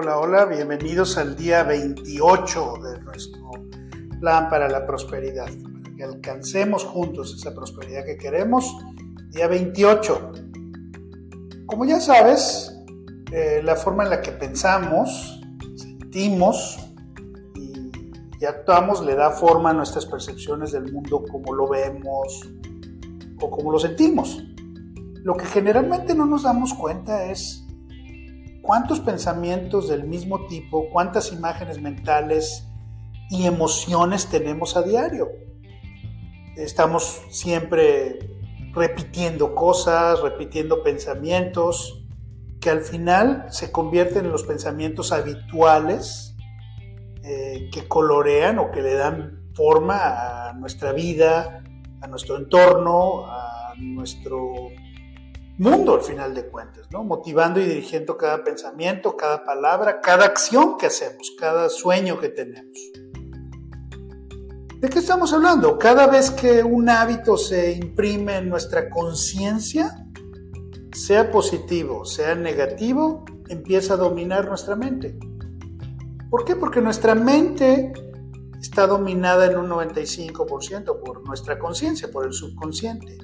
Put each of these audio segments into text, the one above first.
Hola, hola, bienvenidos al día 28 de nuestro plan para la prosperidad, para que alcancemos juntos esa prosperidad que queremos. Día 28. Como ya sabes, eh, la forma en la que pensamos, sentimos y, y actuamos le da forma a nuestras percepciones del mundo como lo vemos o como lo sentimos. Lo que generalmente no nos damos cuenta es cuántos pensamientos del mismo tipo, cuántas imágenes mentales y emociones tenemos a diario. Estamos siempre repitiendo cosas, repitiendo pensamientos, que al final se convierten en los pensamientos habituales eh, que colorean o que le dan forma a nuestra vida, a nuestro entorno, a nuestro mundo al final de cuentas, ¿no? Motivando y dirigiendo cada pensamiento, cada palabra, cada acción que hacemos, cada sueño que tenemos. ¿De qué estamos hablando? Cada vez que un hábito se imprime en nuestra conciencia, sea positivo, sea negativo, empieza a dominar nuestra mente. ¿Por qué? Porque nuestra mente está dominada en un 95% por nuestra conciencia, por el subconsciente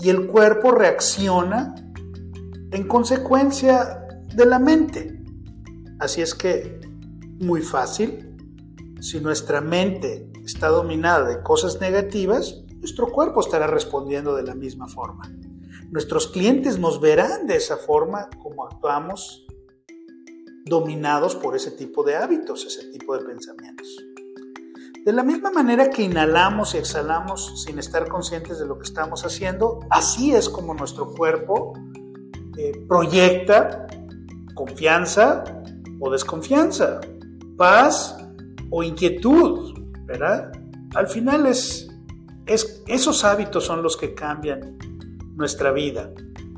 y el cuerpo reacciona en consecuencia de la mente. Así es que, muy fácil, si nuestra mente está dominada de cosas negativas, nuestro cuerpo estará respondiendo de la misma forma. Nuestros clientes nos verán de esa forma como actuamos dominados por ese tipo de hábitos, ese tipo de pensamientos. De la misma manera que inhalamos y exhalamos sin estar conscientes de lo que estamos haciendo, así es como nuestro cuerpo eh, proyecta confianza o desconfianza, paz o inquietud, ¿verdad? Al final es, es, esos hábitos son los que cambian nuestra vida.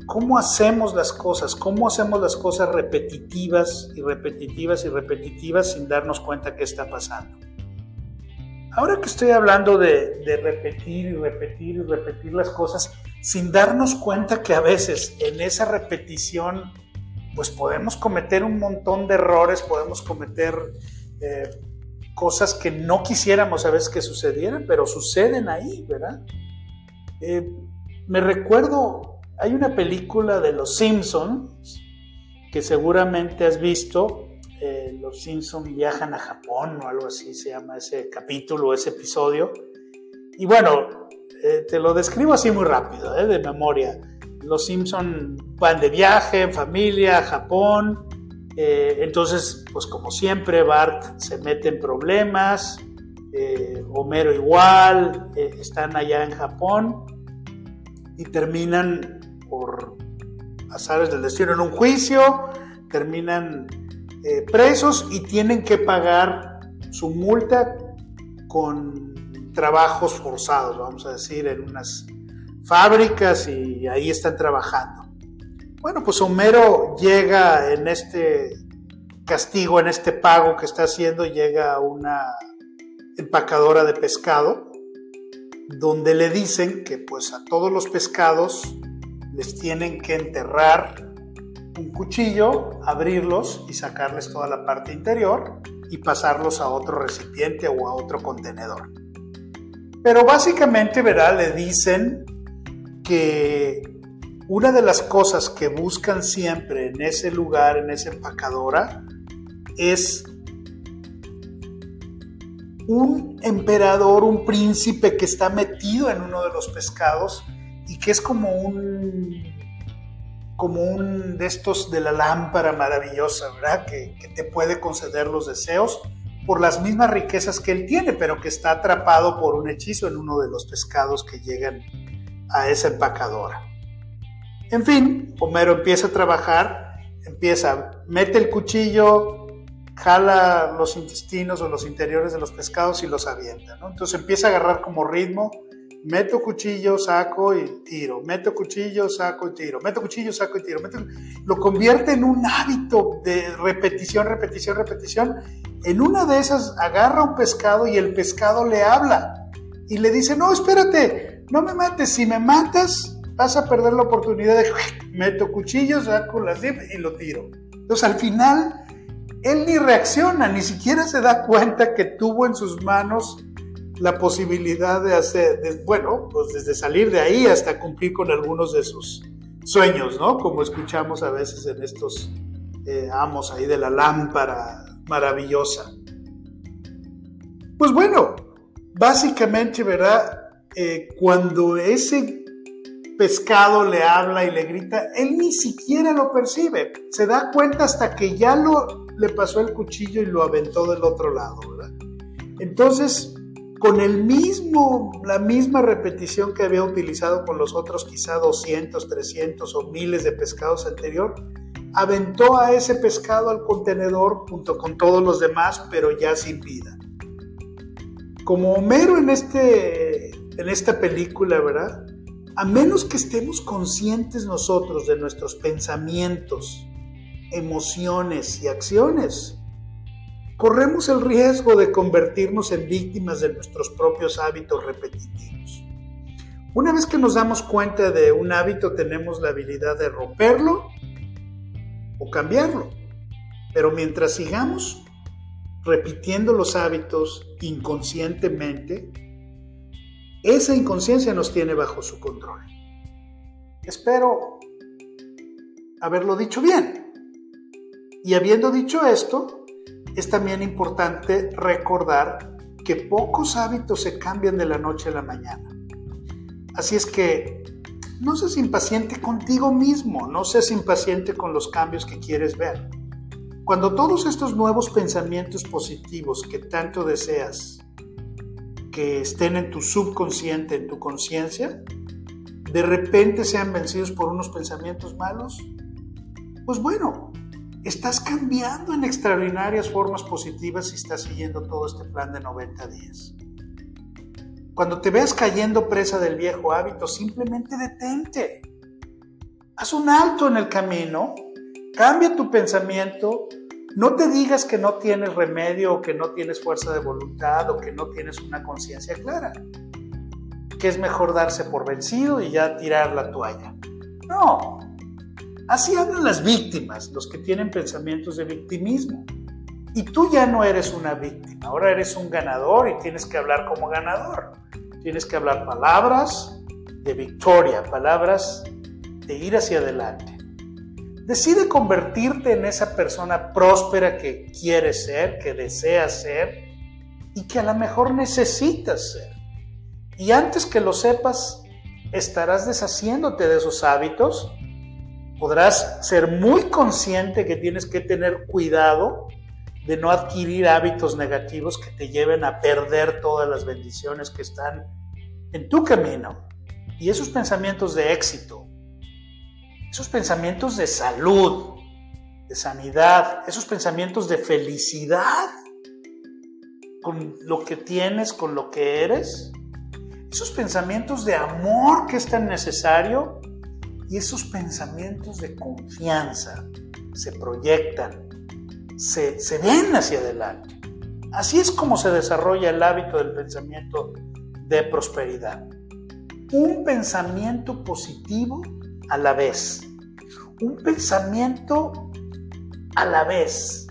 ¿Cómo hacemos las cosas? ¿Cómo hacemos las cosas repetitivas y repetitivas y repetitivas sin darnos cuenta qué está pasando? Ahora que estoy hablando de, repetir y repetir y repetir las cosas, sin darnos cuenta que a veces en esa repetición, pues podemos cometer un montón de errores, podemos cometer eh, cosas que no quisiéramos a veces que sucedieran, pero suceden ahí, ¿verdad? Eh, me recuerdo, hay una película de Los Simpsons que seguramente has visto, los Simpsons viajan a Japón o algo así se llama ese capítulo, ese episodio. Y bueno, eh, te lo describo así muy rápido, eh, de memoria. Los Simpson van de viaje en familia a Japón. entonces, pues como siempre, Bart se mete en problemas. Homero igual. están allá en Japón y terminan por azares del destino en un juicio. Terminan eh, presos y tienen que pagar su multa con trabajos forzados, vamos a decir, en unas fábricas y ahí están trabajando. Bueno, pues Homero llega en este castigo, en este pago que está haciendo, llega a una empacadora de pescado, donde le dicen que pues a todos los pescados les tienen que enterrar un cuchillo, abrirlos y sacarles toda la parte interior y pasarlos a otro recipiente o a otro contenedor. Pero básicamente, verá, le dicen que una de las cosas que buscan siempre en ese lugar, en esa empacadora, es un emperador, un príncipe que está metido en uno de los pescados y que es como un como un de estos de la lámpara maravillosa, ¿verdad? Que, te puede conceder los deseos por las mismas riquezas que él tiene, pero que está atrapado por un hechizo en uno de los pescados que llegan a esa empacadora. En fin, Homero empieza a trabajar, empieza, mete el cuchillo, jala los intestinos o los interiores de los pescados y los avienta, ¿no? Entonces empieza a agarrar como ritmo meto cuchillo, saco y tiro, meto cuchillo, saco y tiro, meto cuchillo, saco y tiro, lo convierte en un hábito de repetición, repetición, repetición. En una de esas agarra un pescado y el pescado le habla y le dice, no, espérate, no me mates, si me matas vas a perder la oportunidad de, meto cuchillo, saco las y lo tiro. Entonces al final él ni reacciona, ni siquiera se da cuenta que tuvo en sus manos la posibilidad de hacer, bueno, pues desde salir de ahí hasta cumplir con algunos de sus sueños, ¿no? Como escuchamos a veces en estos eh, amos ahí de la lámpara maravillosa. Pues bueno, básicamente, ¿verdad? Eh, cuando ese pescado le habla y le grita, él ni siquiera lo percibe, se da cuenta hasta que ya lo, le pasó el cuchillo y lo aventó del otro lado, ¿verdad? Entonces, con el mismo, la misma repetición que había utilizado con los otros quizá 200, 300 o miles de pescados anterior, aventó a ese pescado al contenedor junto con todos los demás, pero ya sin vida. Como Homero en, este, en esta película, ¿verdad? A menos que estemos conscientes nosotros de nuestros pensamientos, emociones y acciones, corremos el riesgo de convertirnos en víctimas de nuestros propios hábitos repetitivos. Una vez que nos damos cuenta de un hábito, tenemos la habilidad de romperlo o cambiarlo. Pero mientras sigamos repitiendo los hábitos inconscientemente, esa inconsciencia nos tiene bajo su control. Espero haberlo dicho bien. Y habiendo dicho esto, es también importante recordar que pocos hábitos se cambian de la noche a la mañana. Así es que no seas impaciente contigo mismo, no seas impaciente con los cambios que quieres ver. Cuando todos estos nuevos pensamientos positivos que tanto deseas que estén en tu subconsciente, en tu conciencia, de repente sean vencidos por unos pensamientos malos, pues bueno, estás cambiando en extraordinarias formas positivas si estás siguiendo todo este plan de 90 días. Cuando te veas cayendo presa del viejo hábito, simplemente detente. Haz un alto en el camino, cambia tu pensamiento, no te digas que no tienes remedio o que no tienes fuerza de voluntad o que no tienes una conciencia clara, que es mejor darse por vencido y ya tirar la toalla. No, Así hablan las víctimas, los que tienen pensamientos de victimismo. Y tú ya no eres una víctima, ahora eres un ganador y tienes que hablar como ganador. Tienes que hablar palabras de victoria, palabras de ir hacia adelante. Decide convertirte en esa persona próspera que quieres ser, que deseas ser y que a lo mejor necesitas ser. Y antes que lo sepas, estarás deshaciéndote de esos hábitos podrás ser muy consciente que tienes que tener cuidado de no adquirir hábitos negativos que te lleven a perder todas las bendiciones que están en tu camino. Y esos pensamientos de éxito, esos pensamientos de salud, de sanidad, esos pensamientos de felicidad con lo que tienes, con lo que eres, esos pensamientos de amor que es tan necesario, y esos pensamientos de confianza se proyectan, se, se ven hacia adelante. Así es como se desarrolla el hábito del pensamiento de prosperidad. Un pensamiento positivo a la vez. Un pensamiento a la vez.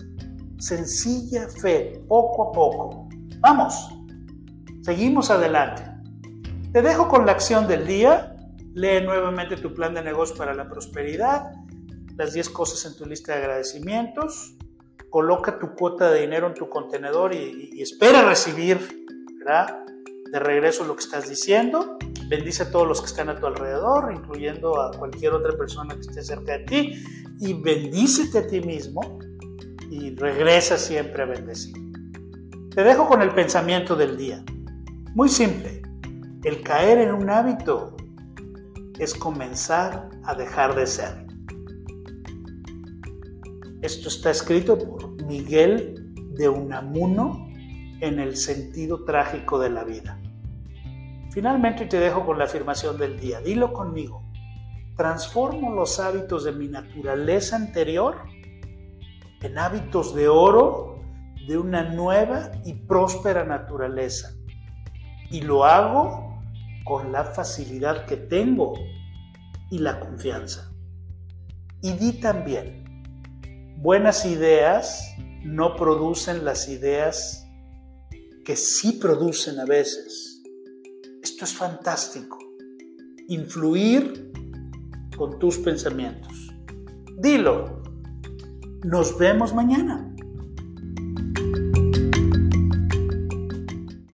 Sencilla fe, poco a poco. Vamos, seguimos adelante. Te dejo con la acción del día Lee nuevamente tu plan de negocio para la prosperidad, las 10 cosas en tu lista de agradecimientos, coloca tu cuota de dinero en tu contenedor y, espera recibir de regreso lo que estás diciendo. Bendice a todos los que están a tu alrededor, incluyendo a cualquier otra persona que esté cerca de ti, y bendícete a ti mismo y regresa siempre a bendecir. Te dejo con el pensamiento del día. Muy simple. El caer en un hábito es comenzar a dejar de ser. Esto está escrito por Miguel de Unamuno en el sentido trágico de la vida. Finalmente te dejo con la afirmación del día. Dilo conmigo. Transformo los hábitos de mi naturaleza anterior en hábitos de oro de una nueva y próspera naturaleza. Y lo hago con la facilidad que tengo y la confianza. Y di también, buenas ideas no producen las ideas que sí producen a veces. Esto es fantástico. Influir con tus pensamientos. Dilo. Nos vemos mañana.